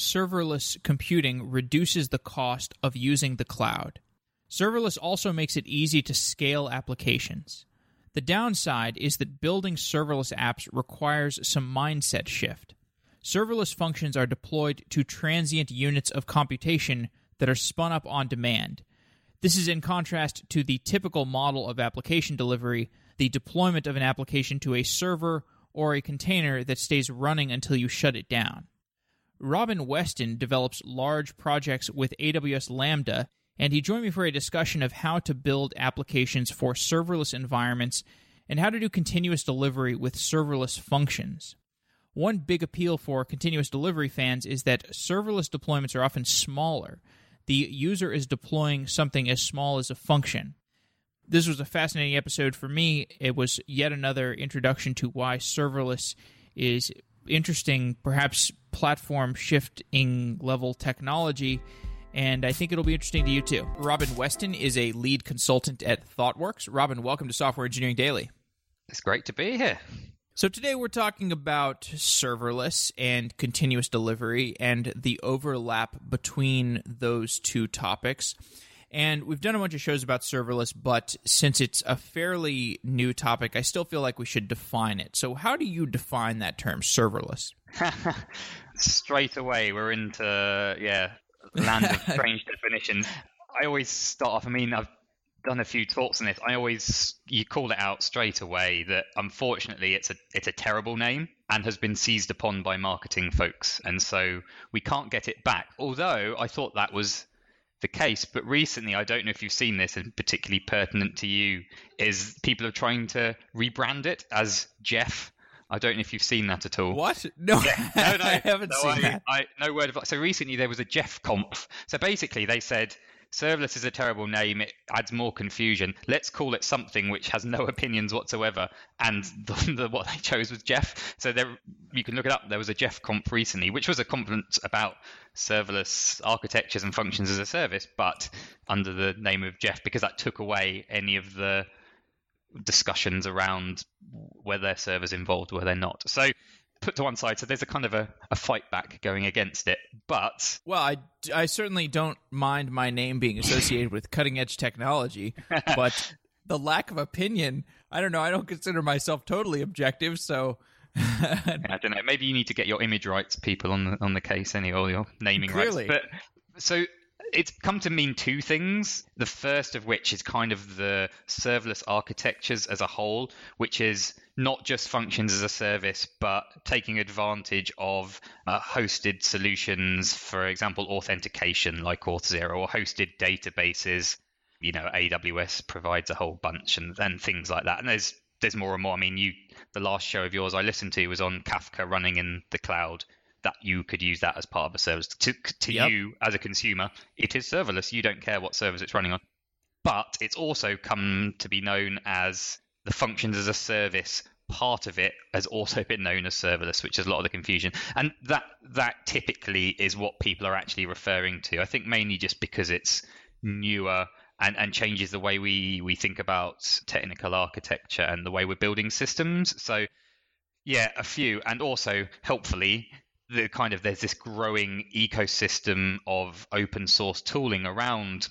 serverless computing reduces the cost of using the cloud. Serverless also makes it easy to scale applications. The downside is that building serverless apps requires some mindset shift. Serverless functions are deployed to transient units of computation that are spun up on demand. This is in contrast to the typical model of application delivery, the deployment of an application to a server or a container that stays running until you shut it down. Robin Weston develops large projects with AWS Lambda, and he joined me for a discussion of how to build applications for serverless environments and how to do continuous delivery with serverless functions. One big appeal for continuous delivery fans is that serverless deployments are often smaller. The user is deploying something as small as a function. This was a fascinating episode for me. It was yet another introduction to why serverless is interesting, perhaps platform shifting level technology. And I think it'll be interesting to you too. Robin Weston is a lead consultant at ThoughtWorks. Robin, welcome to Software Engineering Daily. It's great to be here. So, today we're talking about serverless and continuous delivery and the overlap between those two topics. And we've done a bunch of shows about serverless, but since it's a fairly new topic, I still feel like we should define it. So, how do you define that term, serverless? Straight away, we're into, yeah, land of strange definitions. I always start off, I mean, I've done a few talks on this. I always you call it out straight away that unfortunately it's a it's a terrible name and has been seized upon by marketing folks, and so we can't get it back. Although I thought that was the case. But recently, I don't know if you've seen this, and particularly pertinent to you, is people are trying to rebrand it as Jeff. I don't know if you've seen that at all. What? No, yeah. no, no I haven't no, seen I, that. I, no word of. So recently there was a Jeff conf. So basically, they said serverless is a terrible name. It adds more confusion. Let's call it something which has no opinions whatsoever. And the, the, what they chose was Jeff. So there, you can look it up. There was a Jeff conf recently, which was a conference about serverless architectures and functions as a service, but under the name of Jeff because that took away any of the discussions around whether servers involved, were they not. So put to one side. So there's a kind of a, a fight back going against it. But well, I, I certainly don't mind my name being associated with cutting edge technology, but the lack of opinion, I don't know. I don't consider myself totally objective, so. I don't know. Maybe you need to get your image rights people on the on the case anyway, or your naming Clearly. rights. But so it's come to mean two things. The first of which is kind of the serverless architectures as a whole, which is not just functions as a service, but taking advantage of uh, hosted solutions, for example, authentication like Auth0 or hosted databases. You know, AWS provides a whole bunch and, and things like that. And there's there's more and more. I mean, you the last show of yours I listened to was on Kafka running in the cloud. That you could use that as part of a service. To to yep. you as a consumer, it is serverless. You don't care what service it's running on. But it's also come to be known as the functions as a service part of it has also been known as serverless, which is a lot of the confusion. And that that typically is what people are actually referring to. I think mainly just because it's newer and, and changes the way we, we think about technical architecture and the way we're building systems. So yeah, a few. And also helpfully the kind of there's this growing ecosystem of open source tooling around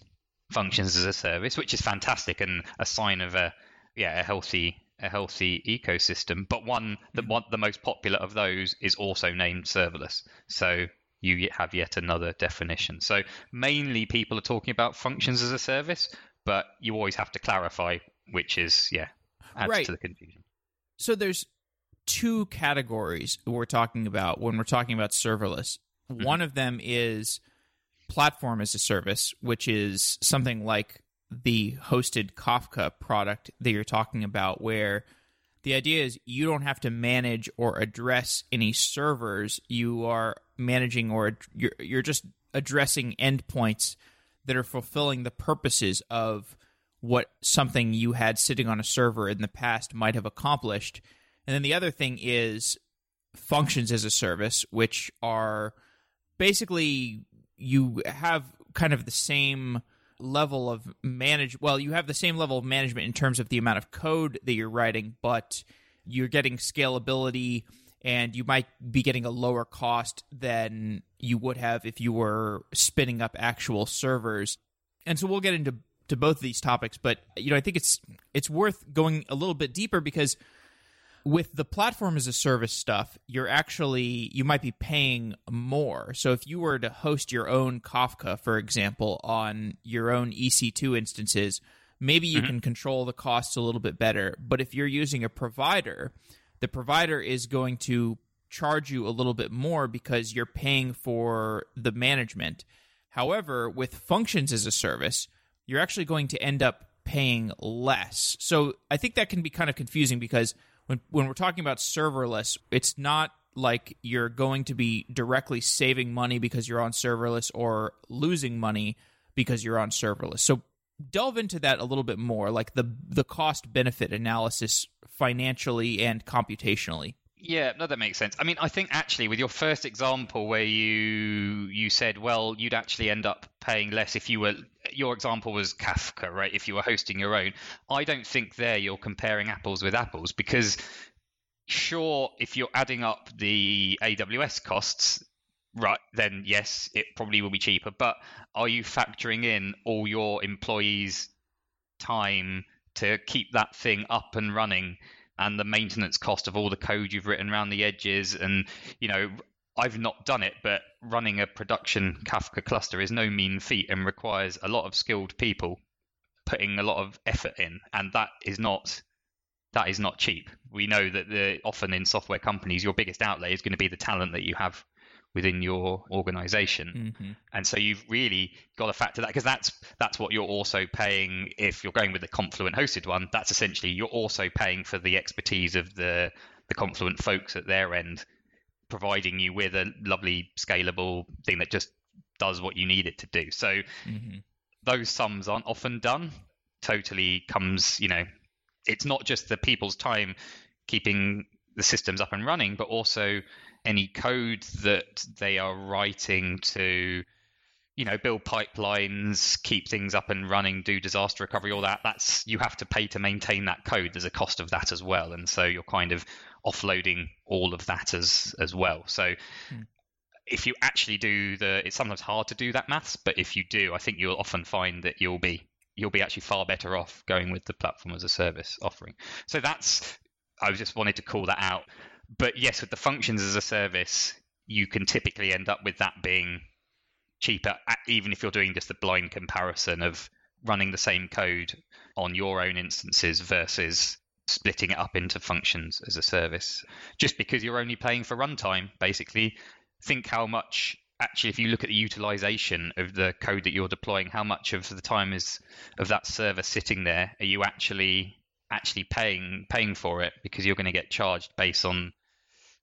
functions as a service, which is fantastic and a sign of a yeah a healthy a healthy ecosystem. But one the mm-hmm. one the most popular of those is also named serverless. So you have yet another definition. So mainly people are talking about functions as a service, but you always have to clarify which is yeah adds right. to the confusion. So there's two categories we're talking about when we're talking about serverless. Mm-hmm. One of them is platform as a service, which is something like the hosted Kafka product that you're talking about, where the idea is you don't have to manage or address any servers. You are managing or you're, you're just addressing endpoints that are fulfilling the purposes of what something you had sitting on a server in the past might have accomplished. And then the other thing is functions as a service, which are basically you have kind of the same level of manage well you have the same level of management in terms of the amount of code that you're writing but you're getting scalability and you might be getting a lower cost than you would have if you were spinning up actual servers. And so we'll get into to both of these topics, but you know, I think it's it's worth going a little bit deeper because with the platform as a service stuff, you're actually you might be paying more. So if you were to host your own Kafka, for example, on your own EC2 instances, maybe you mm-hmm. can control the costs a little bit better. But if you're using a provider, the provider is going to charge you a little bit more because you're paying for the management. However, with functions as a service, you're actually going to end up paying less. So I think that can be kind of confusing because when when we're talking about serverless, it's not like you're going to be directly saving money because you're on serverless or losing money because you're on serverless. So delve into that a little bit more, like the the cost benefit analysis financially and computationally. Yeah, no, that makes sense. I mean, I think actually with your first example where you you said, well, you'd actually end up paying less if you were your example was Kafka, right? If you were hosting your own. I don't think there you're comparing apples with apples because sure, if you're adding up the AWS costs, right, then yes, it probably will be cheaper. But are you factoring in all your employees' time to keep that thing up and running? And the maintenance cost of all the code you've written around the edges and you know I've not done it, but running a production Kafka cluster is no mean feat and requires a lot of skilled people putting a lot of effort in, and that is not that is not cheap. We know that the often in software companies, your biggest outlay is going to be the talent that you have within your organization mm-hmm. and so you've really got to factor that because that's that's what you're also paying if you're going with the confluent hosted one that's essentially you're also paying for the expertise of the the confluent folks at their end providing you with a lovely scalable thing that just does what you need it to do so mm-hmm. those sums aren't often done totally comes you know it's not just the people's time keeping the systems up and running but also any code that they are writing to you know build pipelines keep things up and running do disaster recovery all that that's you have to pay to maintain that code. There's a cost of that as well. And so you're kind of offloading all of that as as well. So mm. if you actually do the it's sometimes hard to do that maths but if you do i think you'll often find that you'll be you'll be actually far better off going with the platform as a service offering. So that's i just wanted to call that out but yes, with the functions as a service, you can typically end up with that being cheaper, even if you're doing just a blind comparison of running the same code on your own instances versus splitting it up into functions as a service. Just because you're only paying for runtime, basically, think how much actually if you look at the utilization of the code that you're deploying how much of the time is of that server sitting there are you actually actually paying paying for it because you're going to get charged based on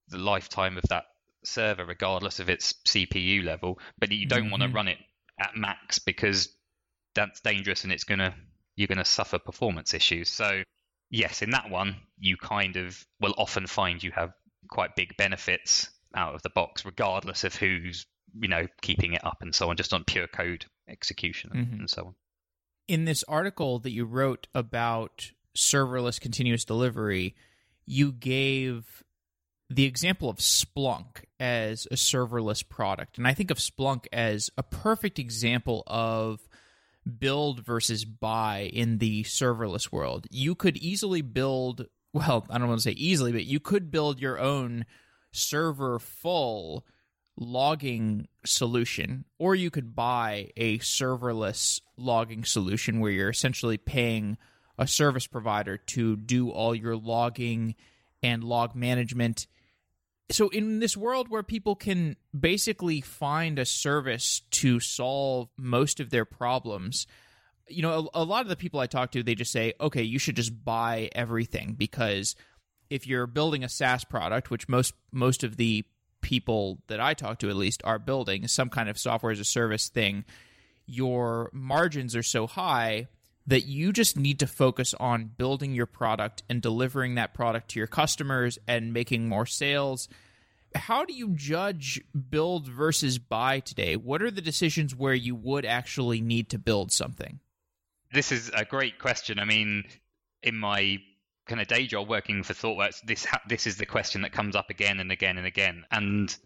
the lifetime of that server, regardless of its CPU level. But you don't mm-hmm. want to run it at max because that's dangerous and it's gonna you're gonna suffer performance issues. So yes, in that one, you kind of will often find you have quite big benefits out of the box, regardless of who's you know keeping it up and so on, just on pure code execution mm-hmm. and so on. In this article that you wrote about serverless continuous delivery, you gave the example of Splunk as a serverless product. And I think of Splunk as a perfect example of build versus buy in the serverless world. You could easily build, well, I don't want to say easily, but you could build your own server full logging solution, or you could buy a serverless logging solution where you're essentially paying a service provider to do all your logging and log management so in this world where people can basically find a service to solve most of their problems you know a, a, lot of the people i talk to they just say okay you should just buy everything because if you're building a saas product which most most of the people that i talk to at least are building some kind of software as a service thing your margins are so high that you just need to focus on building your product and delivering that product to your customers and making more sales. How do you judge build versus buy today? What are the decisions where you would actually need to build something? This is a great question. I mean, in my kind of day job working for ThoughtWorks, this ha- this is the question that comes up again and again and again. And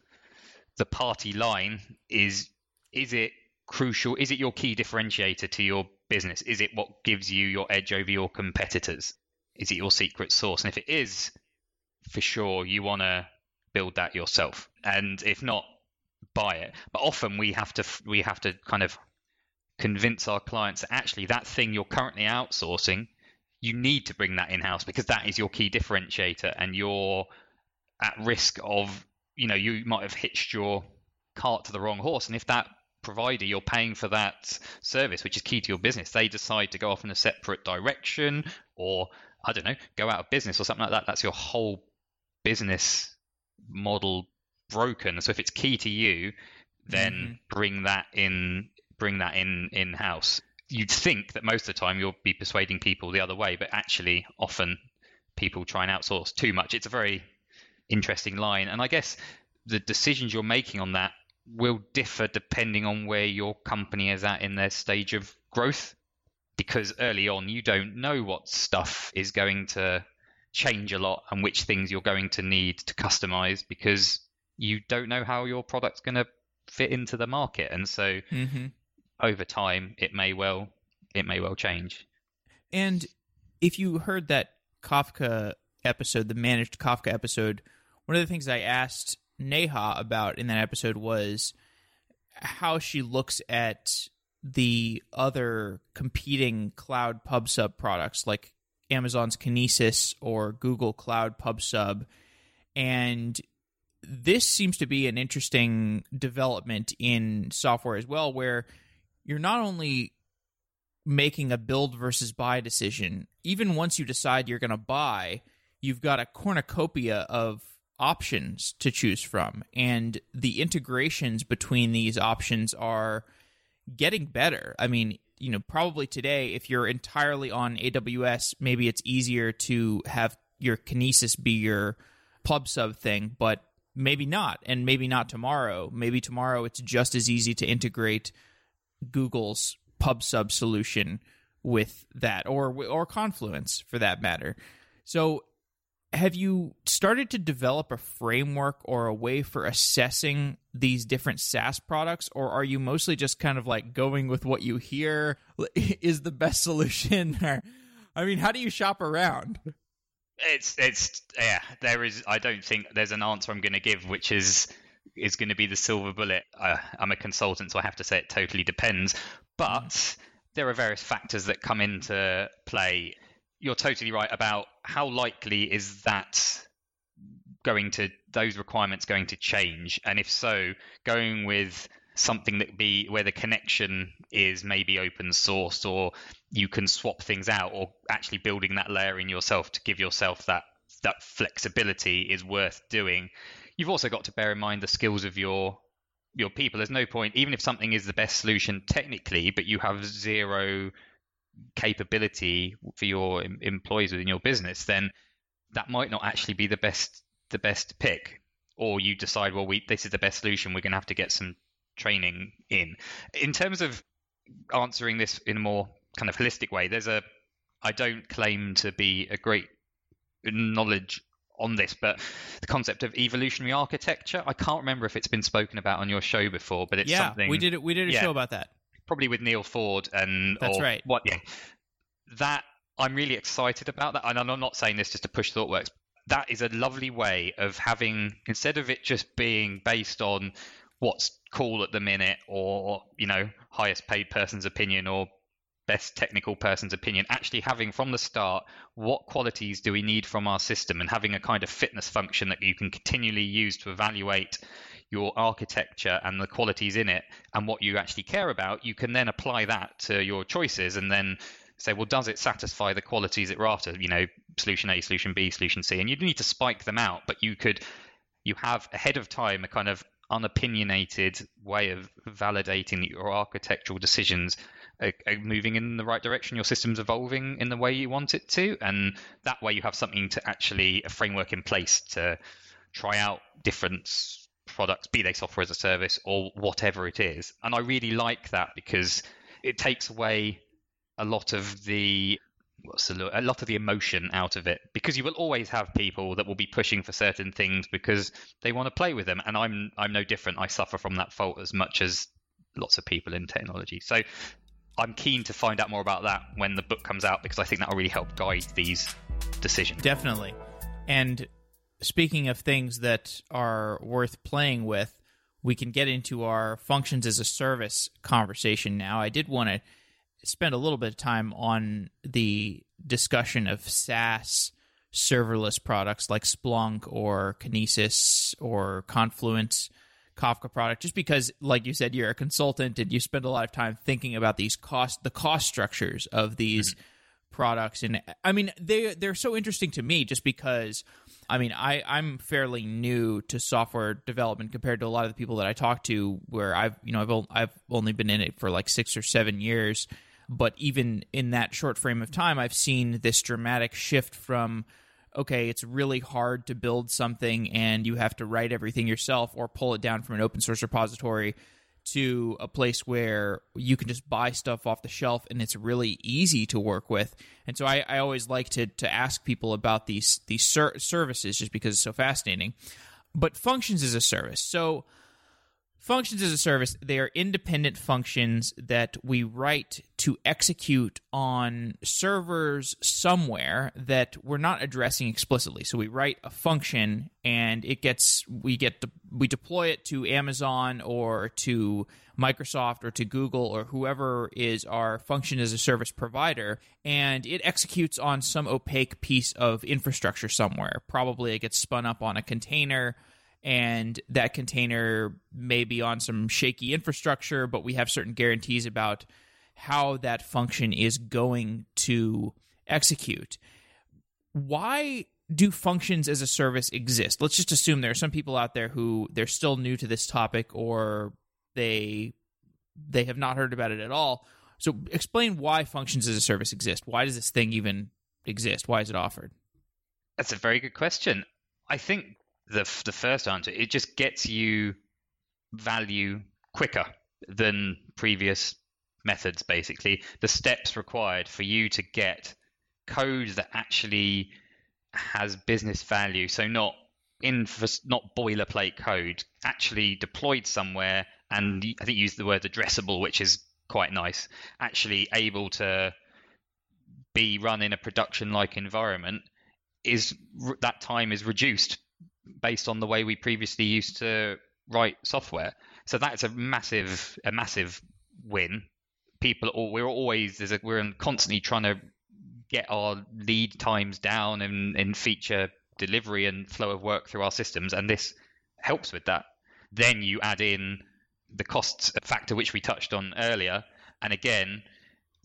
the party line is is it crucial? Is it your key differentiator to your business? Is it what gives you your edge over your competitors? Is it your secret sauce? And if it is, for sure, you want to build that yourself. And if not, buy it. But often we have to we have to kind of convince our clients that actually that thing you're currently outsourcing, you need to bring that in house because that is your key differentiator, and you're at risk of you know you might have hitched your cart to the wrong horse, and if that provider you're paying for that service, which is key to your business, they decide to go off in a separate direction or I don't know, go out of business or something like that, that's your whole business model broken. So if it's key to you, then mm-hmm. bring that in bring that in in house. You'd think that most of the time you'll be persuading people the other way, but actually often people try and outsource too much. It's a very interesting line. And I guess the decisions you're making on that will differ depending on where your company is at in their stage of growth. Because early on, you don't know what stuff is going to change a lot and which things you're going to need to customize because you don't know how your product's going to fit into the market. And so mm-hmm. over time, it may well it may well change. And if you heard that Kafka episode, the managed Kafka episode, one of the things I asked Neha about in that episode was how she looks at the other competing cloud pub sub products like Amazon's Kinesis or Google Cloud Pub Sub. And this seems to be an interesting development in software as well, where you're not only making a build versus buy decision, even once you decide you're going to buy, you've got a cornucopia of options to choose from. And the integrations between these options are getting better. I mean, you know, probably today, if you're entirely on AWS, maybe it's easier to have your Kinesis be your pub sub thing, but maybe not. And maybe not tomorrow. Maybe tomorrow it's just as easy to integrate Google's pub sub solution with that or or Confluent for that matter. So have you started to develop a framework or a way for assessing these different SaaS products, or are you mostly just kind of like going with what you hear is the best solution? I mean, how do you shop around? It's it's yeah. There is. I don't think there's an answer I'm going to give, which is is going to be the silver bullet. Uh, I'm a consultant, so I have to say it totally depends. But mm. there are various factors that come into play you're totally right about how likely is that going to those requirements going to change? And if so going with something that be where the connection is maybe open source or you can swap things out or actually building that layer in yourself to give yourself that that flexibility is worth doing. You've also got to bear in mind the skills of your your people. There's no point even if something is the best solution technically but you have zero capability for your employees within your business, then that might not actually be the best the best pick. Or you decide, well, we this is the best solution. We're going to have to get some training in. In terms of answering this in a more kind of holistic way, there's a I don't claim to be a great knowledge on this, but the concept of evolutionary architecture. I can't remember if it's been spoken about on your show before, but it's yeah, something. we did. We did a yeah. show about that probably with Neal Ford and that's or, right. What? Yeah, that I'm really excited about that, and I'm not saying this just to push ThoughtWorks. That is a lovely way of having instead of it just being based on what's cool at the minute or you know highest paid person's opinion or best technical person's opinion actually having from the start what qualities do we need from our system and having a kind of fitness function that you can continually use to evaluate your architecture and the qualities in it and what you actually care about, you can then apply that to your choices and then say, well, does it satisfy the qualities that we're after? You know, solution A, solution B, solution C, and you need to spike them out, but you could you have ahead of time a kind of unopinionated way of validating that your architectural decisions are, are, moving in the right direction, your system's evolving in the way you want it to, and that way you have something to actually a framework in place to try out different products, be they software as a service or whatever it is. And I really like that because it takes away a lot of the what's the, a lot of the emotion out of it. Because you will always have people that will be pushing for certain things because they want to play with them and I'm I'm no different. I suffer from that fault as much as lots of people in technology. So I'm keen to find out more about that when the book comes out because I think that will really help guide these decisions. Definitely. And speaking of things that are worth playing with we can get into our functions as a service conversation now. I did want to spend a little bit of time on the discussion of SaaS serverless products like Splunk or Kinesis or Confluent Kafka product just because like you said you're a consultant and you spend a lot of time thinking about these cost the cost structures of these mm-hmm. products and I mean they they're so interesting to me just because I mean I I'm fairly new to software development compared to a lot of the people that I talk to where I've you know I've I've only been in it for like 6 or 7 years but even in that short frame of time, I've seen this dramatic shift from okay, it's really hard to build something and you have to write everything yourself or pull it down from an open source repository to a place where you can just buy stuff off the shelf and it's really easy to work with. And so I, I always like to to ask people about these these ser- services just because it's so fascinating. But functions as a service. So Functions as a service, they are independent functions that we write to execute on servers somewhere that we're not addressing explicitly. So we write a function and it gets we get we deploy it to Amazon or to Microsoft or to Google or whoever is our function as a service provider and it executes on some opaque piece of infrastructure somewhere. Probably it gets spun up on a container and that container may be on some shaky infrastructure, but we have certain guarantees about how that function is going to execute. Why do functions as a service exist? Let's just assume there are some people out there who they're still new to this topic or they they have not heard about it at all. So explain why functions as a service exist. Why does this thing even exist? Why is it offered? That's a very good question. I think the the first answer. It just gets you value quicker than previous methods. Basically, the steps required for you to get code that actually has business value. So not in not boilerplate code, actually deployed somewhere, and I think you used the word addressable, which is quite nice. Actually able to be run in a production-like environment is that time is reduced based on the way we previously used to write software. So that's a massive a massive win. People, we're always a, we're constantly trying to get our lead times down in, in feature delivery and flow of work through our systems, and this helps with that. Then you add in the cost factor, which we touched on earlier, and again,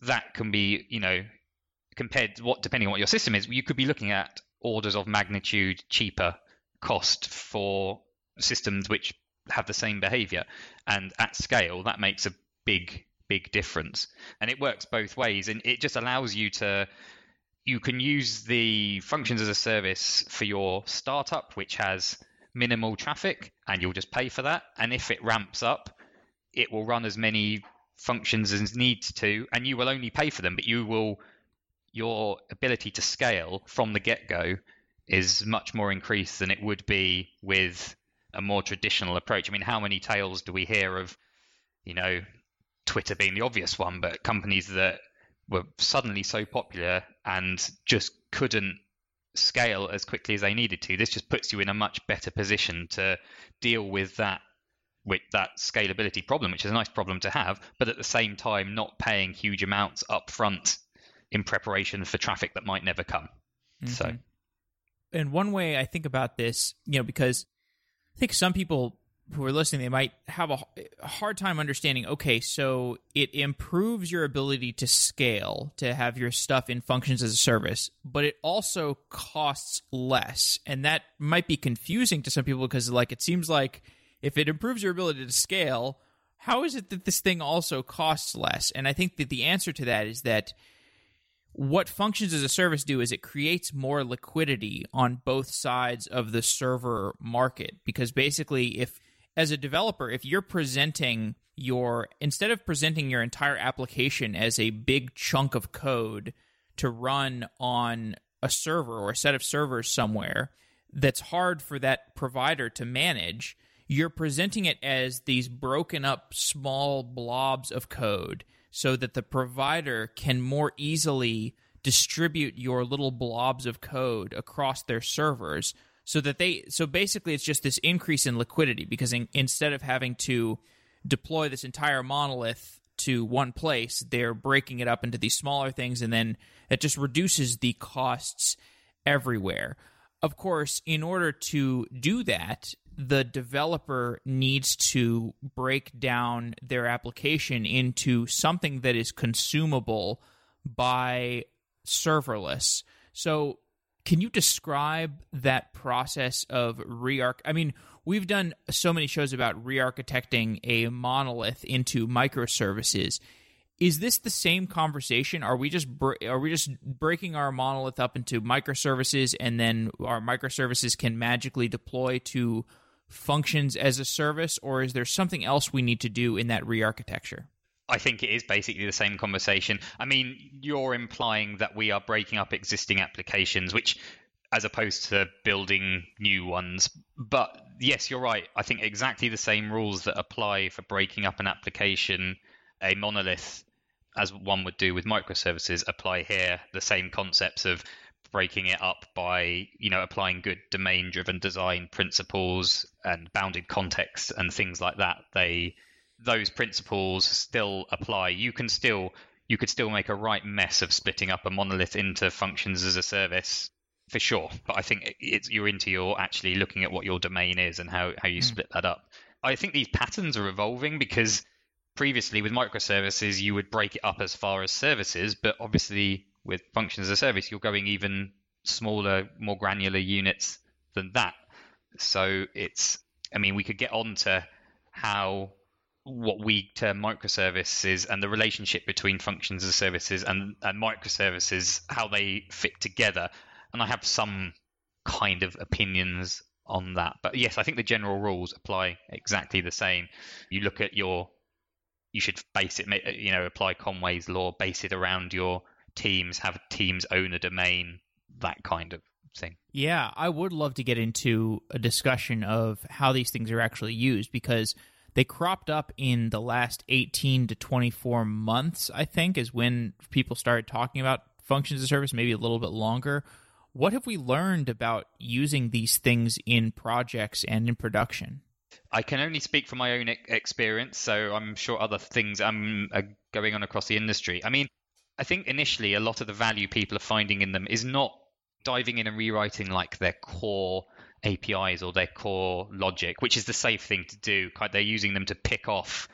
that can be you know compared to what depending on what your system is, you could be looking at orders of magnitude cheaper cost for systems which have the same behavior. And at scale, that makes a big, big difference. And it works both ways. And it just allows you to, you can use the functions as a service for your startup, which has minimal traffic, and you'll just pay for that. And if it ramps up, it will run as many functions as needs to, and you will only pay for them, but you will, your ability to scale from the get go is much more increased than it would be with a more traditional approach. I mean, how many tales do we hear of, you know, Twitter being the obvious one, but companies that were suddenly so popular and just couldn't scale as quickly as they needed to. This just puts you in a much better position to deal with that with that scalability problem, which is a nice problem to have, but at the same time not paying huge amounts up front in preparation for traffic that might never come. Mm-hmm. So and one way I think about this, you know, because I think some people who are listening, they might have a, hard time understanding. Okay, so it improves your ability to scale to have your stuff in functions as a service, but it also costs less, and that might be confusing to some people because, like, it seems like if it improves your ability to scale, how is it that this thing also costs less? And I think that the answer to that is that what functions as a service do is it creates more liquidity on both sides of the server market. Because basically if as a developer if you're presenting your instead of presenting your entire application as a big chunk of code to run on a server or a set of servers somewhere that's hard for that provider to manage, you're presenting it as these broken up small blobs of code so that the provider can more easily distribute your little blobs of code across their servers so that they so basically it's just this increase in liquidity because in, instead of having to deploy this entire monolith to one place they're breaking it up into these smaller things and then it just reduces the costs everywhere. Of course in order to do that the developer needs to break down their application into something that is consumable by serverless. So, can you describe that process of re-arch? I mean, we've done so many shows about re-architecting a monolith into microservices. Is this the same conversation? Are we just are we just breaking our monolith up into microservices, and then our microservices can magically deploy to functions as a service, or is there something else we need to do in that re-architecture? I think it is basically the same conversation. I mean, you're implying that we are breaking up existing applications, which as opposed to building new ones. But yes, you're right. I think exactly the same rules that apply for breaking up an application, a monolith, as one would do with microservices, apply here. The same concepts of breaking it up by you know applying good domain driven design principles and bounded context and things like that. They those principles still apply. You can still you could still make a right mess of splitting up a monolith into functions as a service for sure. But i think it's you're into your actually looking at what your domain is and how, how you mm. split that up. I think these patterns are evolving because previously with microservices you would break it up as far as services but obviously with functions as a service, you're going even smaller, more granular units than that. So it's, I mean, we could get on to how what we term microservices and the relationship between functions as services and, and microservices, how they fit together. And I have some kind of opinions on that. But yes, I think the general rules apply exactly the same. You look at your, you should base it, you know, apply Conway's law, base it around your teams, have teams own a domain, that kind of thing. Yeah, I would love to get into a discussion of how these things are actually used because they cropped up in the last 18 to 24 months, I think, is when people started talking about functions as service, maybe a little bit longer. What have we learned about using these things in projects and in production? I can only speak from my own experience, so I'm sure other things um, are going on across the industry. I mean, I think initially a lot of the value people are finding in them is not diving in and rewriting like their core APIs or their core logic, which is the safe thing to do. They're using them to pick off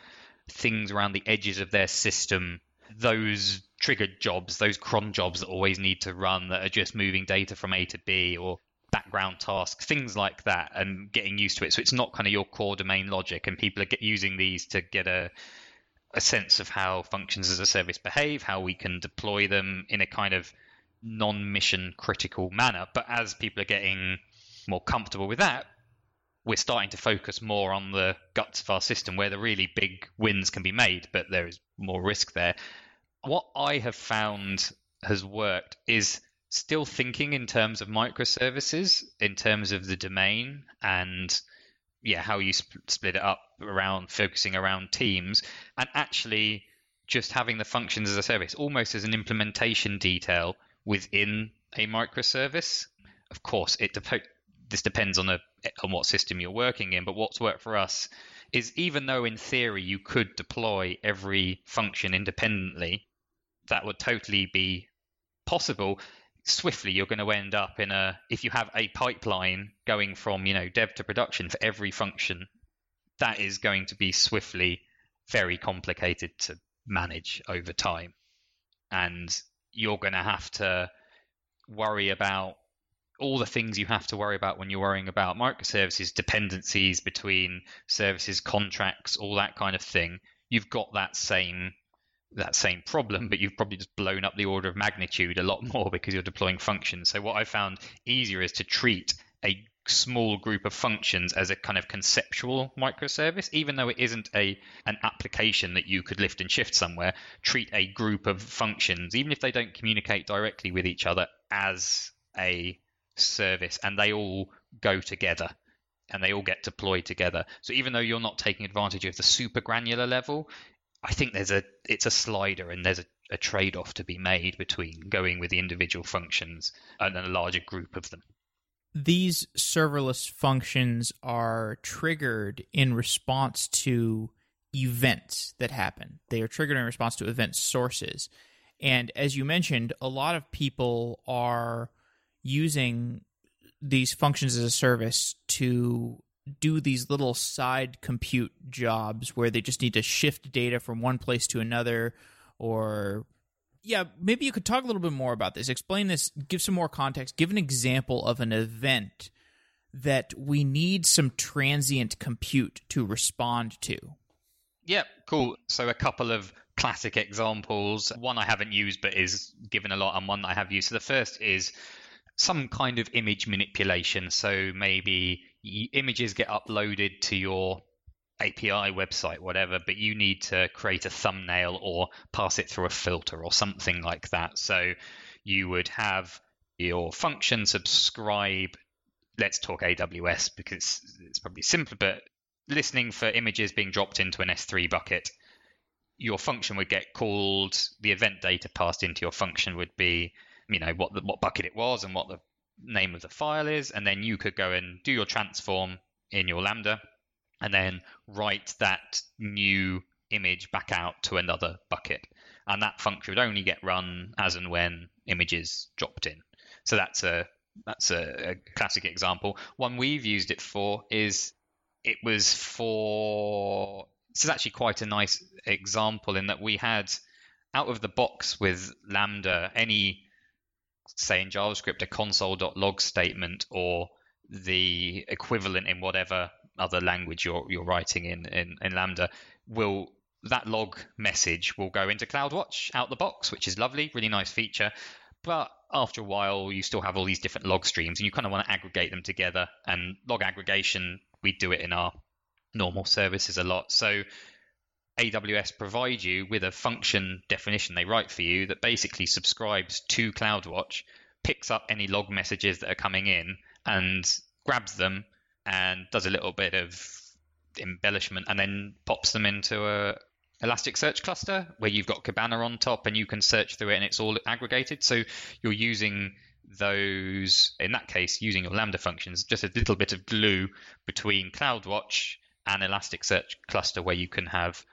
things around the edges of their system, those triggered jobs, those cron jobs that always need to run that are just moving data from A to B or background tasks, things like that, and getting used to it. So it's not kind of your core domain logic, and people are using these to get a a sense of how functions as a service behave, how we can deploy them in a kind of non-mission critical manner. But as people are getting more comfortable with that, we're starting to focus more on the guts of our system where the really big wins can be made, but there is more risk there. What I have found has worked is still thinking in terms of microservices, in terms of the domain and yeah, how you sp- split it up around focusing around teams and actually just having the functions as a service almost as an implementation detail within a microservice. Of course, it dep- this depends on a on what system you're working in, but what's worked for us is even though in theory you could deploy every function independently, that would totally be possible swiftly you're going to end up in a if you have a pipeline going from you know dev to production for every function that is going to be swiftly very complicated to manage over time. And you're going to have to worry about all the things you have to worry about when you're worrying about microservices dependencies between services contracts all that kind of thing. You've got that same that same problem, but you've probably just blown up the order of magnitude a lot more because you're deploying functions. So what I found easier is to treat a small group of functions as a kind of conceptual microservice even though it isn't a an application that you could lift and shift somewhere treat a group of functions even if they don't communicate directly with each other as a service and they all go together and they all get deployed together so even though you're not taking advantage of the super granular level i think there's a it's a slider and there's a, a trade-off to be made between going with the individual functions and a larger group of them these serverless functions are triggered in response to events that happen. They are triggered in response to event sources. And as you mentioned, a lot of people are using these functions as a service to do these little side compute jobs where they just need to shift data from one place to another or yeah, maybe you could talk a little bit more about this. Explain this, give some more context, give an example of an event that we need some transient compute to respond to. Yep, cool. So a couple of classic examples. One I haven't used but is given a lot, and one I have used. So the first is some kind of image manipulation. So maybe images get uploaded to your API website, whatever, but you need to create a thumbnail or pass it through a filter or something like that. So you would have your function subscribe. Let's talk AWS because it's probably simpler, but listening for images being dropped into an S3 bucket, your function would get called. The event data passed into your function would be, you know, what the, what bucket it was and what the name of the file is, and then you could go and do your transform in your Lambda and then write that new image back out to another bucket. And that function would only get run as and when images dropped in. So that's a that's a, a classic example. One we've used it for is it was for this is actually quite a nice example in that we had out of the box with Lambda any say in JavaScript a console.log statement or the equivalent in whatever other language you're you're writing in, in in Lambda will that log message will go into CloudWatch out the box, which is lovely, really nice feature. But after a while, you still have all these different log streams, and you kind of want to aggregate them together. And log aggregation, we do it in our normal services a lot. So AWS provide you with a function definition they write for you that basically subscribes to CloudWatch, picks up any log messages that are coming in, and grabs them and does a little bit of embellishment and then pops them into a Elasticsearch cluster where you've got Kibana on top and you can search through it and it's all aggregated. So you're using those, in that case, using your Lambda functions, just a little bit of glue between CloudWatch and Elasticsearch cluster where you can have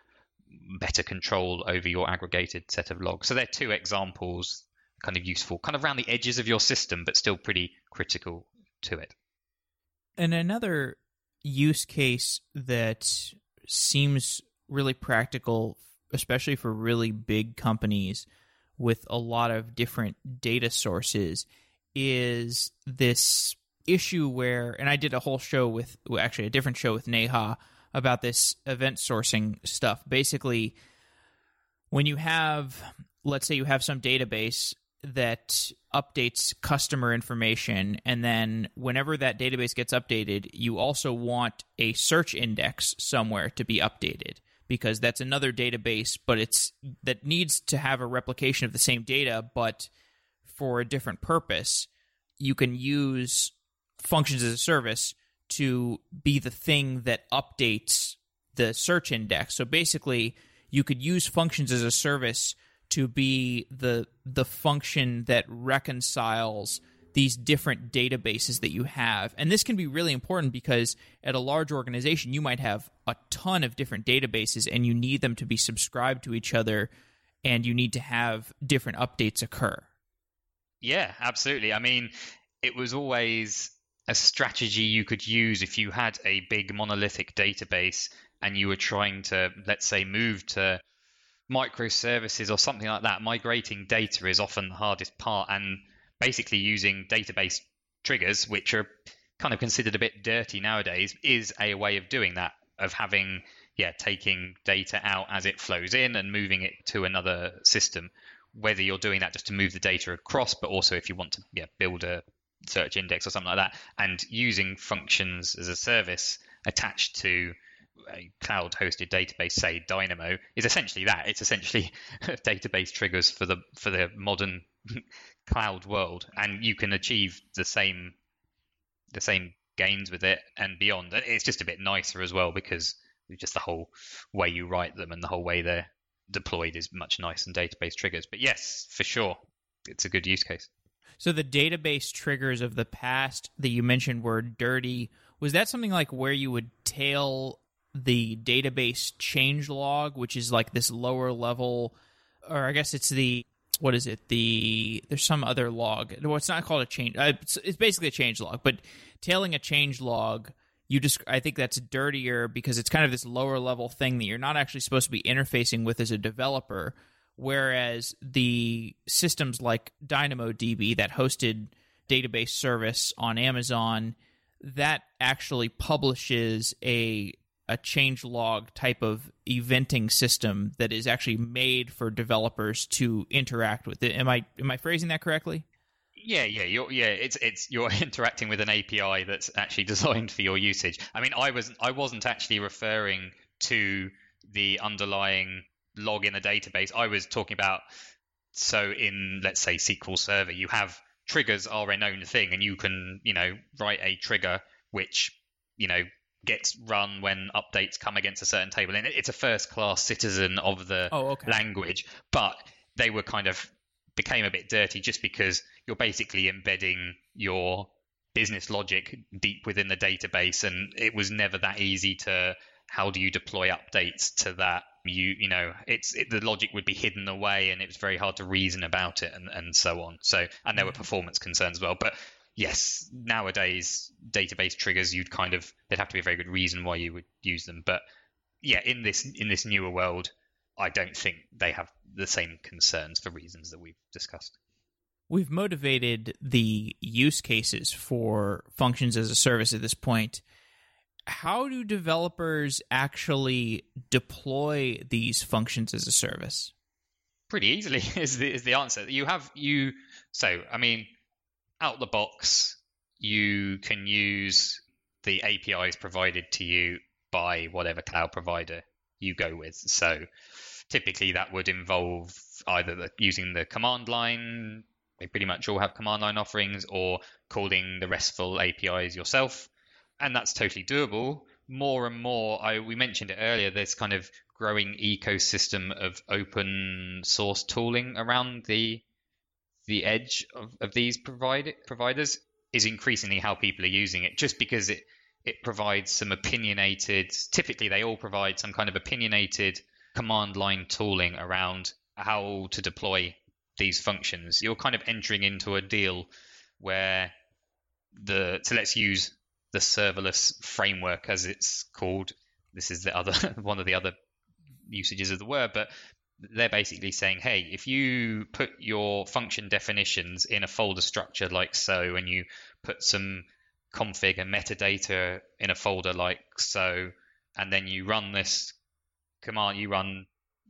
better control over your aggregated set of logs. So they're two examples, kind of useful, kind of around the edges of your system, but still pretty critical to it. And another use case that seems really practical, especially for really big companies with a lot of different data sources, is this issue where, and I did a whole show with, well, actually, a different show with Neha about this event sourcing stuff. Basically, when you have, let's say you have some database that updates customer information and then whenever that database gets updated you also want a search index somewhere to be updated because that's another database but it's that needs to have a replication of the same data but for a different purpose you can use functions as a service to be the thing that updates the search index so basically you could use functions as a service to be the the function that reconciles these different databases that you have. And this can be really important because at a large organization, you might have a ton of different databases and you need them to be subscribed to each other and you need to have different updates occur. Yeah, absolutely. I mean, it was always a strategy you could use if you had a big monolithic database and you were trying to, let's say, move to microservices or something like that, migrating data is often the hardest part. And basically, using database triggers, which are kind of considered a bit dirty nowadays, is a way of doing that, of having, yeah, taking data out as it flows in and moving it to another system. Whether you're doing that just to move the data across, but also if you want to yeah, build a search index or something like that, and using functions as a service attached to a cloud hosted database, say Dynamo, is essentially that. It's essentially database triggers for the for the modern cloud world, and you can achieve the same the same gains with it and beyond. It's just a bit nicer as well because just the whole way you write them and the whole way they're deployed is much nicer than database triggers. But yes, for sure, it's a good use case. So the database triggers of the past that you mentioned were dirty. Was that something like where you would tail the database change log, which is like this lower level, or I guess it's the what is it? The there's some other log. Well, it's not called a change. Uh, it's, it's basically a change log, but tailing a change log. You just, I think that's dirtier because it's kind of this lower level thing that you're not actually supposed to be interfacing with as a developer. Whereas the systems like DynamoDB, that hosted database service on Amazon, that actually publishes a a change log type of eventing system that is actually made for developers to interact with it. Am I am I phrasing that correctly? Yeah, yeah, you're yeah, it's it's you're interacting with an API that's actually designed for your usage. I mean, I was I wasn't actually referring to the underlying log in a database. I was talking about so in let's say SQL Server, you have triggers are a known thing, and you can you know write a trigger which you know gets run when updates come against a certain table. And it's a first class citizen of the oh, okay. language, but they were kind of became a bit dirty just because you're basically embedding your business logic deep within the database and it was never that easy to how do you deploy updates to that you you know it's it, the logic would be hidden away and it was very hard to reason about it and and so on so and there were mm-hmm. performance concerns as well but yes, nowadays database triggers you'd kind of there'd have to be a very good reason why you would use them. But yeah, in this in this newer world, I don't think they have the same concerns for reasons that we've discussed. We've motivated the use cases for functions as a service at this point. How do developers actually deploy these functions as a service? Pretty easily is the is the answer. You have you so I mean out the box, you can use the APIs provided to you by whatever cloud provider you go with. So typically that would involve either the, using the command line, they pretty much all have command line offerings, or calling the RESTful APIs yourself. And that's totally doable. More and more, I, we mentioned it earlier, there's kind of growing ecosystem of open source tooling around the the edge of, of these provide, providers is increasingly how people are using it just because it it provides some opinionated typically they all provide some kind of opinionated command line tooling around how to deploy these functions you're kind of entering into a deal where the so let's use the serverless framework as it's called. This is the other one of the other usages of the word but they're basically saying, hey, if you put your function definitions in a folder structure like so, and you put some config and metadata in a folder like so, and then you run this command, you run,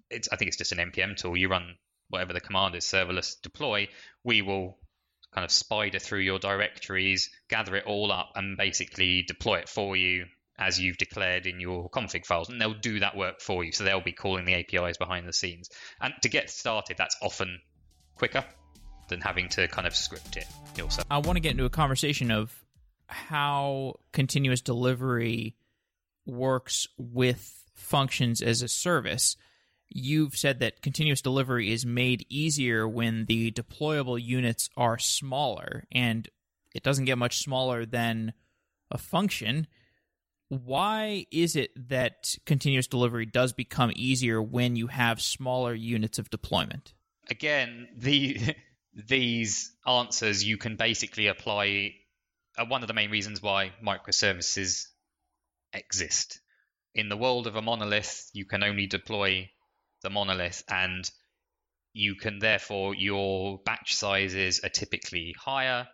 it's, I think it's just an npm tool, you run whatever the command is, serverless deploy, we will kind of spider through your directories, gather it all up, and basically deploy it for you as you've declared in your config files, and they'll do that work for you. So they'll be calling the APIs behind the scenes. And to get started, that's often quicker than having to kind of script it yourself. I want to get into a conversation of how continuous delivery works with functions as a service. You've said that continuous delivery is made easier when the deployable units are smaller, and it doesn't get much smaller than a function why is it that continuous delivery does become easier when you have smaller units of deployment? Again, the these answers you can basically apply are one of the main reasons why microservices exist. In the world of a monolith, you can only deploy the monolith and you can therefore your batch sizes are typically higher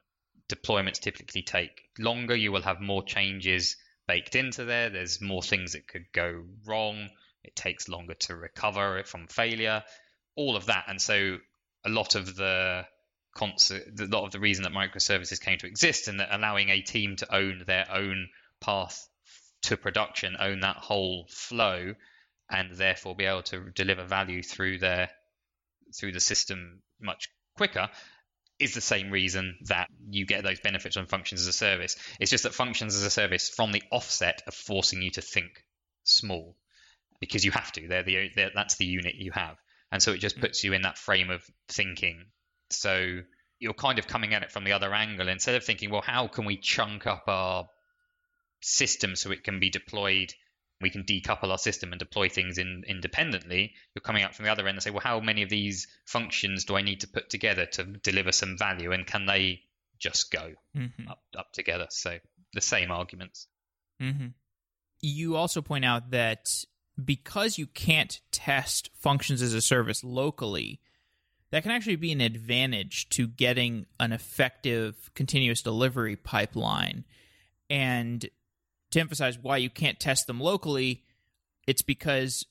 deployments typically take longer you will have more changes baked into there. There's more things that could go wrong. It takes longer to recover from failure, all of that. And so a lot of the concept, a lot of the reason that microservices came to exist, and that allowing a team to own their own path to production, own that whole flow, and therefore be able to deliver value through their through the system much quicker is the same reason that you get those benefits on functions as a service. It's just that functions as a service from the offset are forcing you to think small because you have to. They're the they're, that's the unit you have, and so it just puts you in that frame of thinking. So you're kind of coming at it from the other angle instead of thinking, well, how can we chunk up our system so it can be deployed we can decouple our system and deploy things in independently, you're coming out from the other end and say, well, how many of these functions do I need to put together to deliver some value, and can they just go mm-hmm. up up together? So the same arguments. Mm-hmm. You also point out that because you can't test functions as a service locally, that can actually be an advantage to getting an effective continuous delivery pipeline. And to emphasize why you can't test them locally, it's because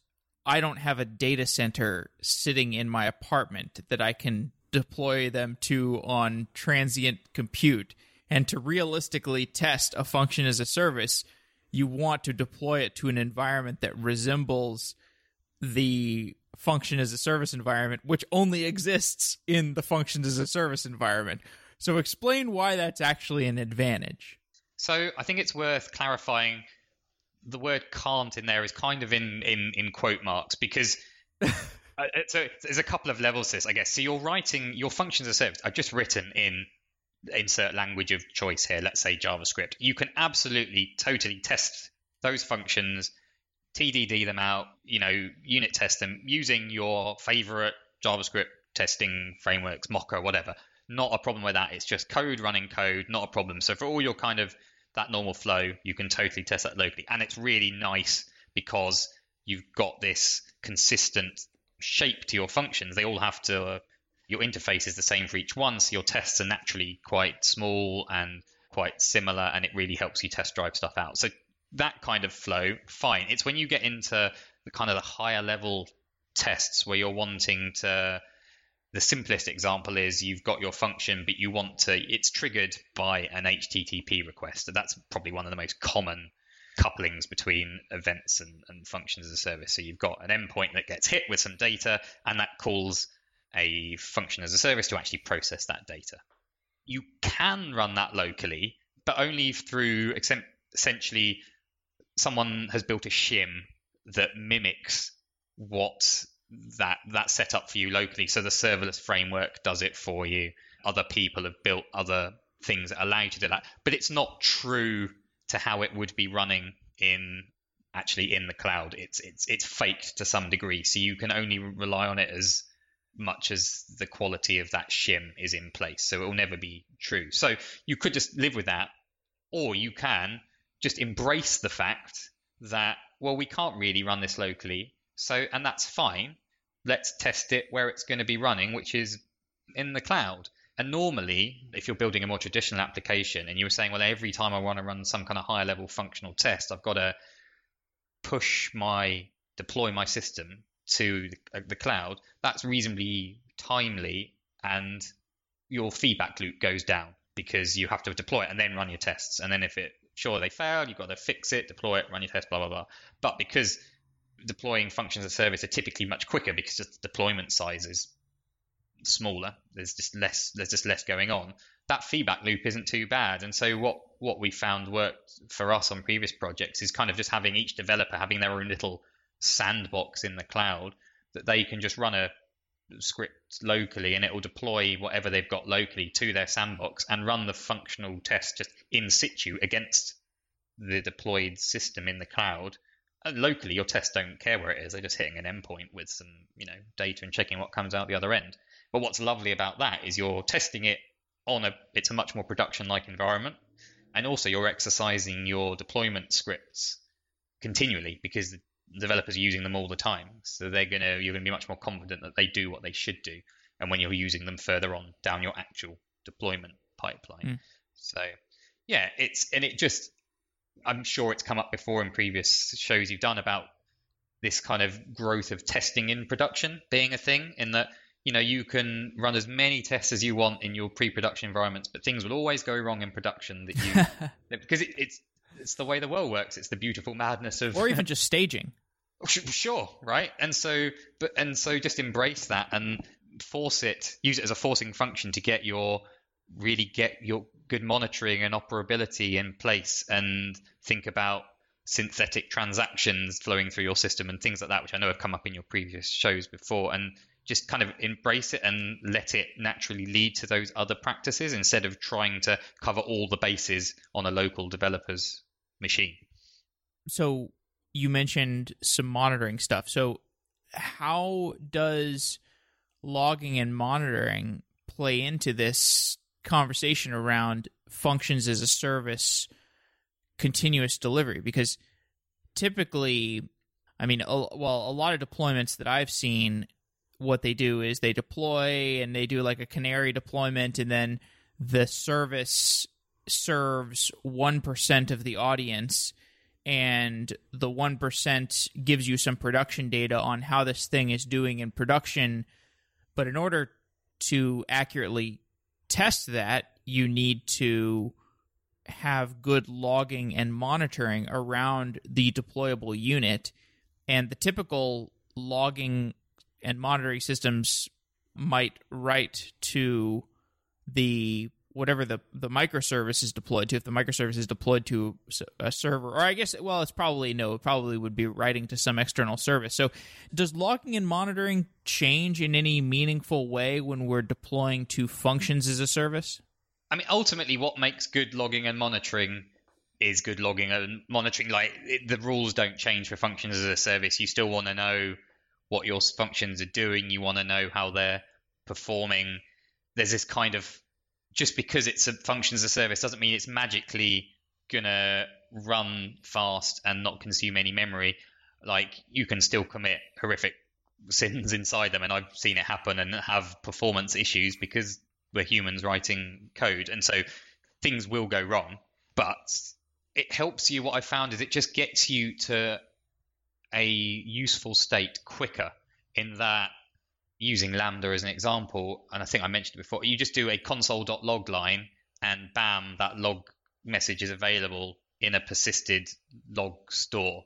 I don't have a data center sitting in my apartment that I can deploy them to on transient compute. And to realistically test a function as a service, you want to deploy it to an environment that resembles the function as a service environment, which only exists in the functions as a service environment. So, explain why that's actually an advantage. So I think it's worth clarifying the word can't in there is kind of in, in, in quote marks because uh, so there's a couple of levels to this, I guess. So you're writing your functions as service. I've just written in insert language of choice here, let's say JavaScript. You can absolutely totally test those functions, TDD them out, you know, unit test them using your favorite JavaScript testing frameworks, Mocha, whatever. Not a problem with that. It's just code running code, not a problem. So for all your kind of that normal flow, you can totally test that locally. And it's really nice because you've got this consistent shape to your functions. They all have to, uh, your interface is the same for each one. So your tests are naturally quite small and quite similar. And it really helps you test drive stuff out. So that kind of flow, fine. It's when you get into the kind of the higher level tests where you're wanting to the simplest example is you've got your function, but you want to, it's triggered by an HTTP request. So That's probably one of the most common couplings between events and, and functions as a service. So you've got an endpoint that gets hit with some data, and that calls a function as a service to actually process that data. You can run that locally, but only through essentially someone has built a shim that mimics what that that set up for you locally. So the serverless framework does it for you. Other people have built other things that allow you to do that, but it's not true to how it would be running in actually in the cloud. It's it's it's faked to some degree, so you can only rely on it as much as the quality of that shim is in place. So it will never be true. So you could just live with that, or you can just embrace the fact that well, we can't really run this locally. So, and that's fine let's test it where it's going to be running, which is in the cloud. And normally, if you're building a more traditional application and you were saying, well, every time I want to run some kind of higher level functional test, I've got to push my, deploy my system to the, uh, cloud, that's reasonably timely and your feedback loop goes down because you have to deploy it and then run your tests. And then if it, sure, they fail, you've got to fix it, deploy it, run your test, blah, blah, blah. But because deploying functions as a service are typically much quicker because the deployment size is smaller. There's just less. There's just less going on. That feedback loop isn't too bad. And so what what we found worked for us on previous projects is kind of just having each developer having their own little sandbox in the cloud that they can just run a script locally and it will deploy whatever they've got locally to their sandbox and run the functional test just in situ against the deployed system in the cloud locally your tests don't care where it is. They're just hitting an endpoint with some you know data and checking what comes out the other end. But what's lovely about that is you're testing it on a it's a much more production like environment. And also you're exercising your deployment scripts continually because the developers are using them all the time. So they're going to you're going to be much more confident that they do what they should do and when you're using them further on down your actual deployment pipeline. Mm. so yeah it's and it just I'm sure it's come up before in previous shows you've done about this kind of growth of testing in production being a thing, in that you know, you can run as many tests as you want in your pre-production environments, but things will always go wrong in production that you because it, it's it's the way the world works. It's the beautiful madness of or even just staging. Sure, right? And so, but and so, just embrace that and force it. Use it as a forcing function to get your really get your good monitoring and operability in place, and think about synthetic transactions flowing through your system and things like that, which I know have come up in your previous shows before, and just kind of embrace it and let it naturally lead to those other practices instead of trying to cover all the bases on a local developer's machine. So you mentioned some monitoring stuff. So how does logging and monitoring play into this conversation around functions as a service continuous delivery because typically i mean well a lot of deployments that i've seen what they do is they deploy and they do like a canary deployment and then the service serves 1% of the audience and the 1% gives you some production data on how this thing is doing in production. But in order to accurately test that you need to have good logging and monitoring around the deployable unit. And the typical logging and monitoring systems might write to the whatever the the microservice is deployed to if the microservice is deployed to a server or i guess well it's probably no it probably would be writing to some external service so does logging and monitoring change in any meaningful way when we're deploying to functions as a service i mean ultimately what makes good logging and monitoring is good logging and monitoring like it, the rules don't change for functions as a service you still want to know what your functions are doing. You want to know how they're performing. There's this kind of just because it's a function as a service doesn't mean it's magically gonna run fast and not consume any memory. Like you can still commit horrific sins inside them, and I've seen it happen and have performance issues because we're humans writing code, and so things will go wrong. But it helps you. What I found is it just gets you to a useful state quicker in that using Lambda as an example, and I think I mentioned it before, you just do a console.log line and bam, that log message is available in a persisted log store.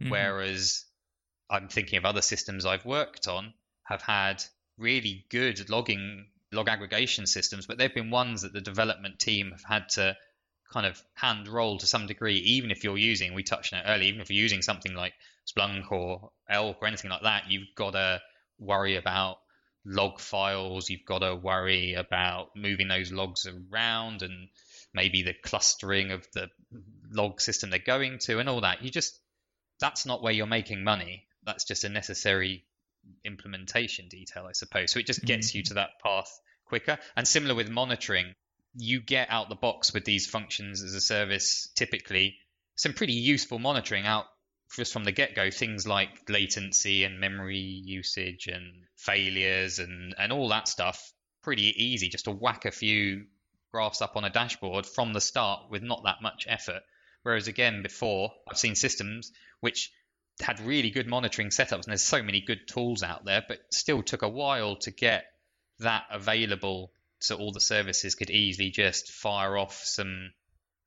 Mm-hmm. Whereas I'm thinking of other systems I've worked on have had really good logging log aggregation systems, but they've been ones that the development team have had to kind of hand roll to some degree, even if you're using, we touched on it earlier, even if you're using something like Splunk or Elk or anything like that, you've got to worry about log files. You've got to worry about moving those logs around and maybe the clustering of the log system they're going to and all that. You just, that's not where you're making money. That's just a necessary implementation detail, I suppose. So it just gets mm-hmm. you to that path quicker. And similar with monitoring, you get out the box with these functions as a service typically some pretty useful monitoring out just from the get go, things like latency and memory usage and failures and, and all that stuff, pretty easy just to whack a few graphs up on a dashboard from the start with not that much effort. Whereas again, before I've seen systems which had really good monitoring setups, and there's so many good tools out there, but still took a while to get that available so all the services could easily just fire off some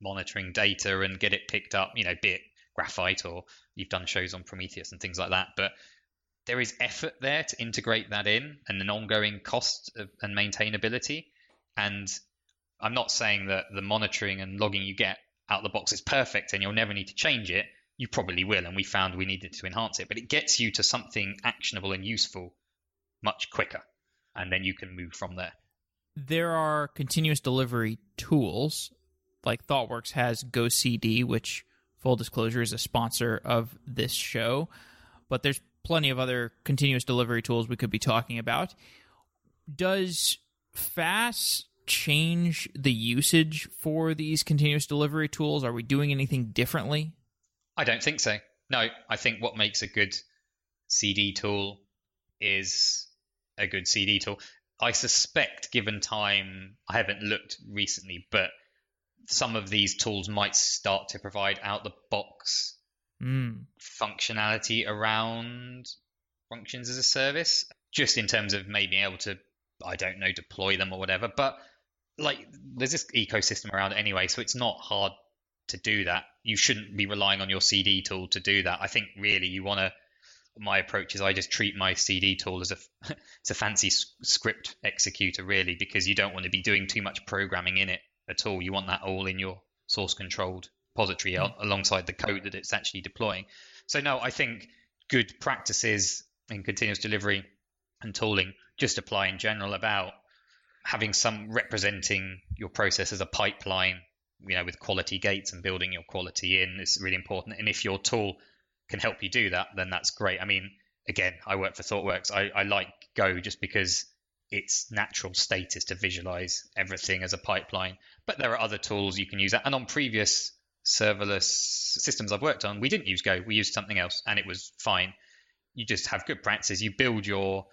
monitoring data and get it picked up, you know, be it graphite or you've done shows on Prometheus and things like that. But there is effort there to integrate that in and an ongoing cost of, and maintainability. And I'm not saying that the monitoring and logging you get out the box is perfect and you'll never need to change it. You probably will, and we found we needed to enhance it, but it gets you to something actionable and useful much quicker, and then you can move from there. There are continuous delivery tools, like ThoughtWorks has GoCD, which full disclosure, is a sponsor of this show. But there's plenty of other continuous delivery tools we could be talking about. Does FaaS change the usage for these continuous delivery tools? Are we doing anything differently? I don't think so. No, I think what makes a good CD tool is a good CD tool. I suspect, given time, I haven't looked recently, but some of these tools might start to provide out the box mm. functionality around functions as a service, just in terms of maybe being able to, I don't know, deploy them or whatever. But like, there's this ecosystem around anyway, so it's not hard to do that. You shouldn't be relying on your CD tool to do that. I think really you want to. My approach is I just treat my CD tool as a it's a fancy script executor really because you don't want to be doing too much programming in it at all. You want that all in your source controlled repository mm. alongside the code that it's actually deploying. So no, I think good practices in continuous delivery and tooling just apply in general about having some representing your process as a pipeline you know with quality gates and building your quality in is really important and if your tool can help you do that then that's great i mean again i work for thoughtworks i, I like go just because its natural state is to visualize everything as a pipeline but there are other tools you can use and on previous serverless systems i've worked on we didn't use go we used something else and it was fine you just have good practices you build your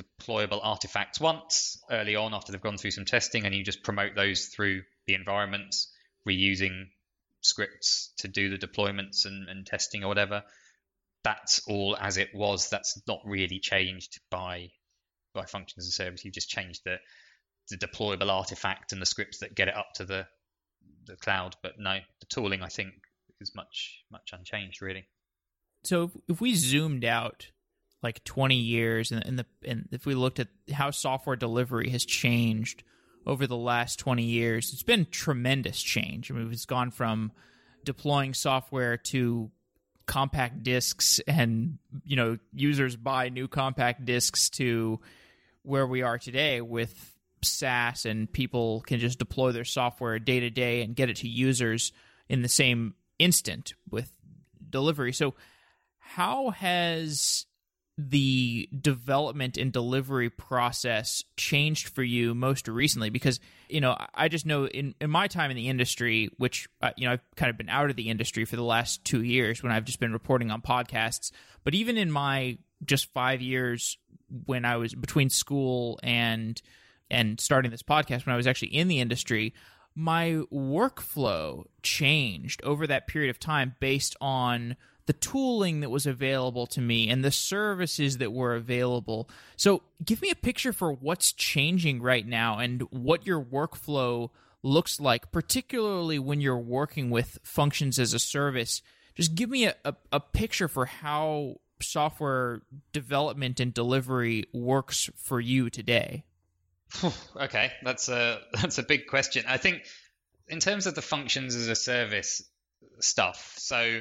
deployable artifacts once early on after they've gone through some testing and you just promote those through the environments reusing scripts to do the deployments and, and testing or whatever. That's all as it was. That's not really changed by by functions as a service. You've just changed the the deployable artifact and the scripts that get it up to the the cloud. But no, the tooling I think is much much unchanged really. So if we zoomed out like 20 years and, and the and if we looked at how software delivery has changed over the last 20 years, it's been tremendous change. I mean, it's gone from deploying software to compact discs and, you know, users buy new compact discs to where we are today with SaaS and people can just deploy their software day to day and get it to users in the same instant with delivery. So, how has the development and delivery process changed for you most recently? Because you know, I just know in in my time in the industry, which uh, you know I've kind of been out of the industry for the last two years when I've just been reporting on podcasts. But even in my just five years when I was between school and and starting this podcast, when I was actually in the industry, my workflow changed over that period of time based on the tooling that was available to me and the services that were available. So, give me a picture for what's changing right now and what your workflow looks like, particularly when you're working with functions as a service. Just give me a, a, a picture for how software development and delivery works for you today. okay, that's a that's a big question. I think in terms of the functions as a service stuff, so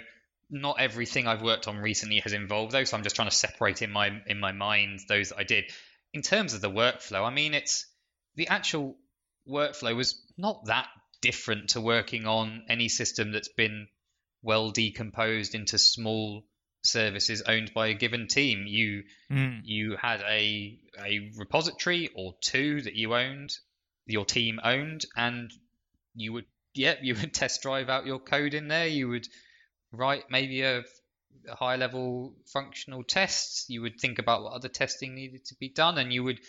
not everything I've worked on recently has involved those. So I'm just trying to separate in my in my mind those that I did. In terms of the workflow, I mean, it's the actual workflow was not that different to working on any system that's been well decomposed into small services owned by a given team. You mm. you had a a repository or two that you owned, your team owned, and you would yeah you would test drive out your code in there. You would write maybe a, a high level functional tests. You would think about what other testing needed to be done, and you would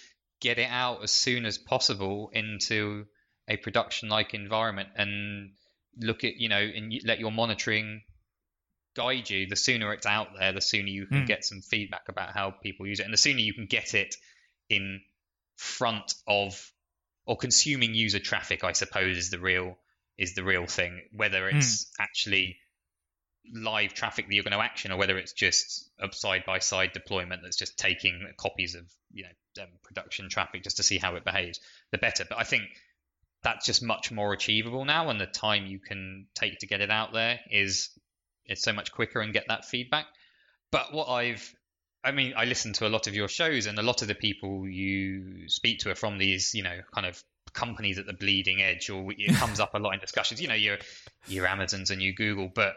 get it out as soon as possible into a production like environment and look at you know and let your monitoring guide you the sooner it's out there the sooner you can mm. get some feedback about how people use it and the sooner you can get it in front of or consuming user traffic i suppose is the real is the real thing whether it's mm. actually live traffic that you're going to action or whether it's just a side by side deployment that's just taking copies of you know um, production traffic just to see how it behaves the better but i think that's just much more achievable now and the time you can take to get it out there is is so much quicker and get that feedback. But what i've i mean i listen to a lot of your shows and a lot of the people you speak to are from these you know kind of companies at the bleeding edge or it comes up a lot in discussions. You know your your amazons and your google. But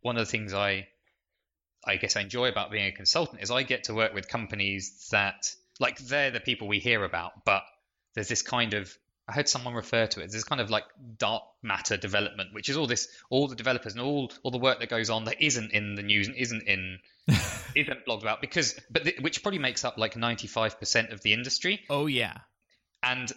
one of the things I I guess I enjoy about being a consultant is I get to work with companies that like they're the people we hear about, but there's this kind of I heard someone refer to it as this kind of like dark matter development, which is all this all the developers and all all the work that goes on that isn't in the news and isn't in isn't blogged about because but the, which probably makes up like 95% of the industry. Oh yeah. And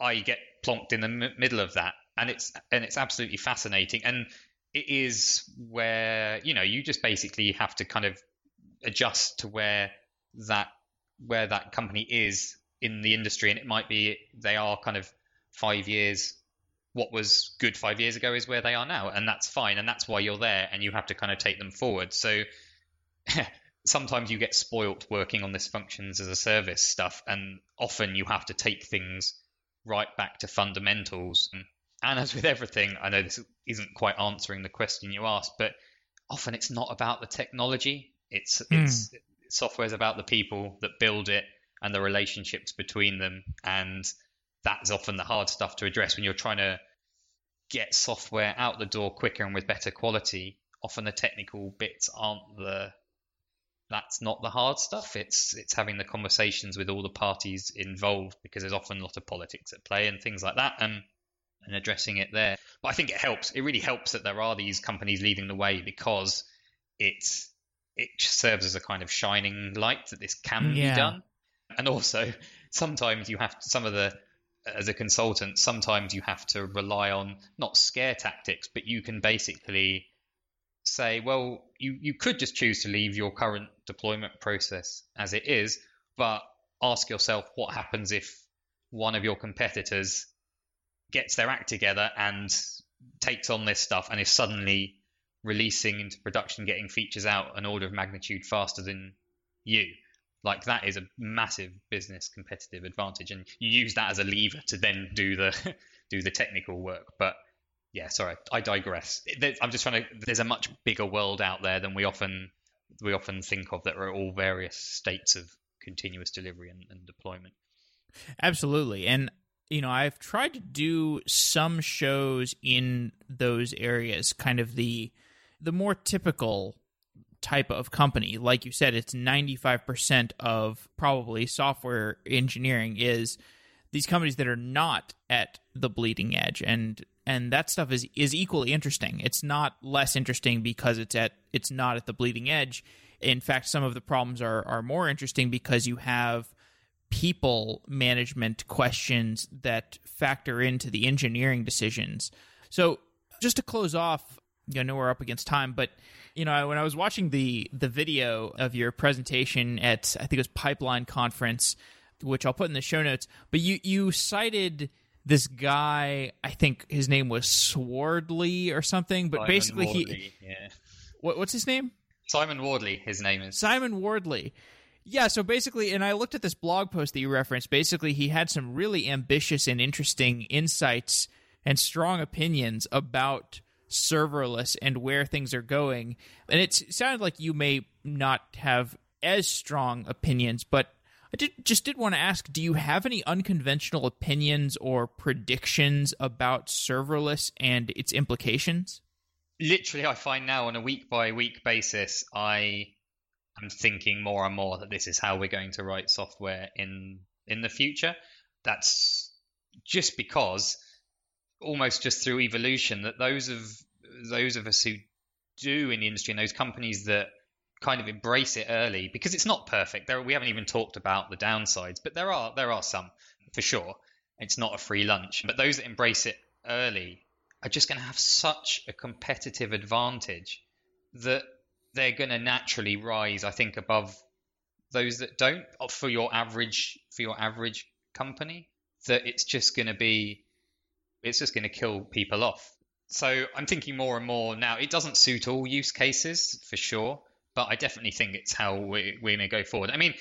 I get plonked in the m- middle of that and it's and it's absolutely fascinating and it is where you know you just basically have to kind of adjust to where that where that company is in the industry, and it might be they are kind of five years. What was good five years ago is where they are now, and that's fine, and that's why you're there, and you have to kind of take them forward. So sometimes you get spoilt working on this functions as a service stuff, and often you have to take things right back to fundamentals. And as with everything, I know this isn't quite answering the question you asked, but often it's not about the technology. It's mm. it's software is about the people that build it and the relationships between them, and that's often the hard stuff to address when you're trying to get software out the door quicker and with better quality. Often the technical bits aren't the that's not the hard stuff. It's it's having the conversations with all the parties involved because there's often a lot of politics at play and things like that, and and addressing it there. But I think it helps. It really helps that there are these companies leading the way because it's it serves as a kind of shining light that this can yeah. be done. And also, sometimes you have to, some of the as a consultant, sometimes you have to rely on not scare tactics, but you can basically say, well, you, you could just choose to leave your current deployment process as it is, but ask yourself what happens if one of your competitors gets their act together and takes on this stuff and is suddenly releasing into production, getting features out an order of magnitude faster than you. Like that is a massive business competitive advantage, and you use that as a lever to then do the do the technical work. But yeah, sorry, I digress. I'm just trying to. There's a much bigger world out there than we often we often think of that are all various states of continuous delivery and, and deployment. Absolutely, and you know I've tried to do some shows in those areas, kind of the the more typical type of company. Like you said, it's 95% of probably software engineering is these companies that are not at the bleeding edge and and that stuff is is equally interesting. It's not less interesting because it's at it's not at the bleeding edge. In fact, some of the problems are are more interesting because you have people management questions that factor into the engineering decisions. So, just to close off, I know we're up against time, but you know, when I was watching the the video of your presentation at I think it was Pipeline Conference, which I'll put in the show notes, but you you cited this guy, I think his name was Swardley or something, but Simon basically Wardley, he yeah. What, what's his name? Simon Wardley, his name is. Simon Wardley. Yeah, so basically, and I looked at this blog post that you referenced. Basically, he had some really ambitious and interesting insights and strong opinions about serverless and where things are going. And it sounded like you may not have as strong opinions, but I did, just did want to ask do you have any unconventional opinions or predictions about serverless and its implications? Literally, I find now on a week by week basis, I am thinking more and more that this is how we're going to write software in in the future. That's just because almost just through evolution that those of those of us who do in the industry and those companies that kind of embrace it early because it's not perfect. There, we haven't even talked about the downsides, but there are there are some for sure. It's not a free lunch, but those that embrace it early are just going to have such a competitive advantage that they're going to naturally rise. I think above those that don't for your average for your average company. That it's just going to be it's just going to kill people off. So I'm thinking more and more now. It doesn't suit all use cases for sure, but I definitely think it's how we, we're going to go forward. I mean,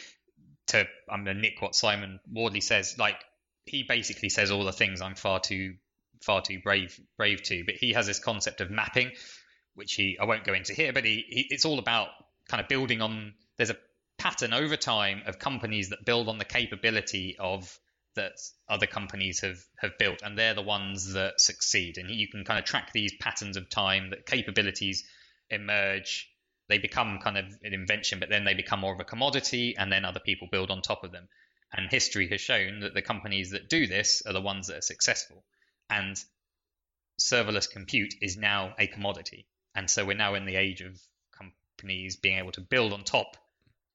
to I'm going to nick what Simon Wardley says. Like he basically says all the things I'm far too far too brave brave to. But he has this concept of mapping, which he I won't go into here. But he, he it's all about kind of building on. There's a pattern over time of companies that build on the capability of that other companies have have built, and they're the ones that succeed. And you can kind of track these patterns of time that capabilities emerge they become kind of an invention, but then they become more of a commodity, and then other people build on top of them. And history has shown that the companies that do this are the ones that are successful. And serverless compute is now a commodity. And so we're now in the age of companies being able to build on top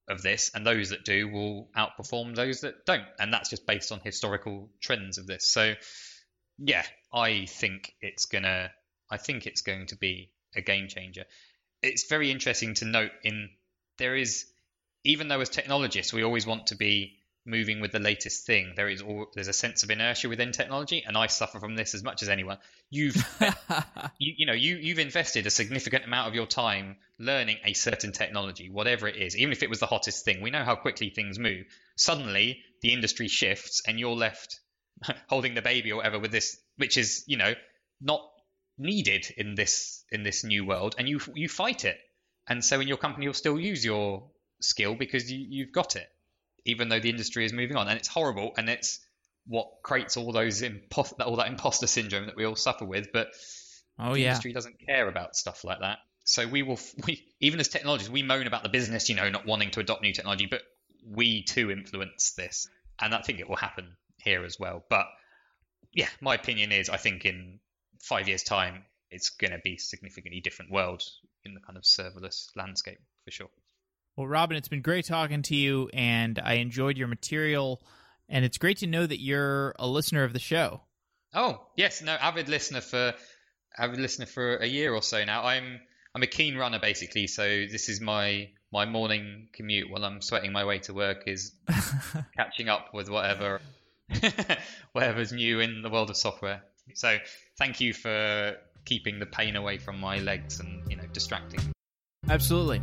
of this, and those that do will outperform those that don't. And that's just based on historical trends of this. So, yeah, I think it's gonna. I think it's going to be a game changer it's very interesting to note in there is even though as technologists we always want to be moving with the latest thing, there is all, there's a sense of inertia within technology, and I suffer from this as much as anyone. You've you, you know you you've invested a significant amount of your time learning a certain technology, whatever it is, even if it was the hottest thing. We know how quickly things move. Suddenly, the industry shifts, and you're left holding the baby or whatever with this, which is you know not needed in this in this new world, and you you fight it. And so in your company, you'll still use your skill because you, you've got it, even though the industry is moving on. And it's horrible, and it's what creates all those impo- all that imposter syndrome that we all suffer with. But oh the yeah, industry doesn't care about stuff like that. So we will, we even as technologists, we moan about the business, you know, not wanting to adopt new technology, but we too influence this, and I think it will happen here as well. But yeah, my opinion is, I think in five years' time, it's going to be a significantly different world in the kind of serverless landscape for sure. Well, Robin, it's been great talking to you, and I enjoyed your material. And it's great to know that you're a listener of the show. Oh yes, no, avid listener for avid listener for a year or so now. I'm I'm a keen runner basically, so this is my my morning commute while I'm sweating my way to work is catching up with whatever whatever's new in the world of software. So thank you for keeping the pain away from my legs and you know distracting. Absolutely.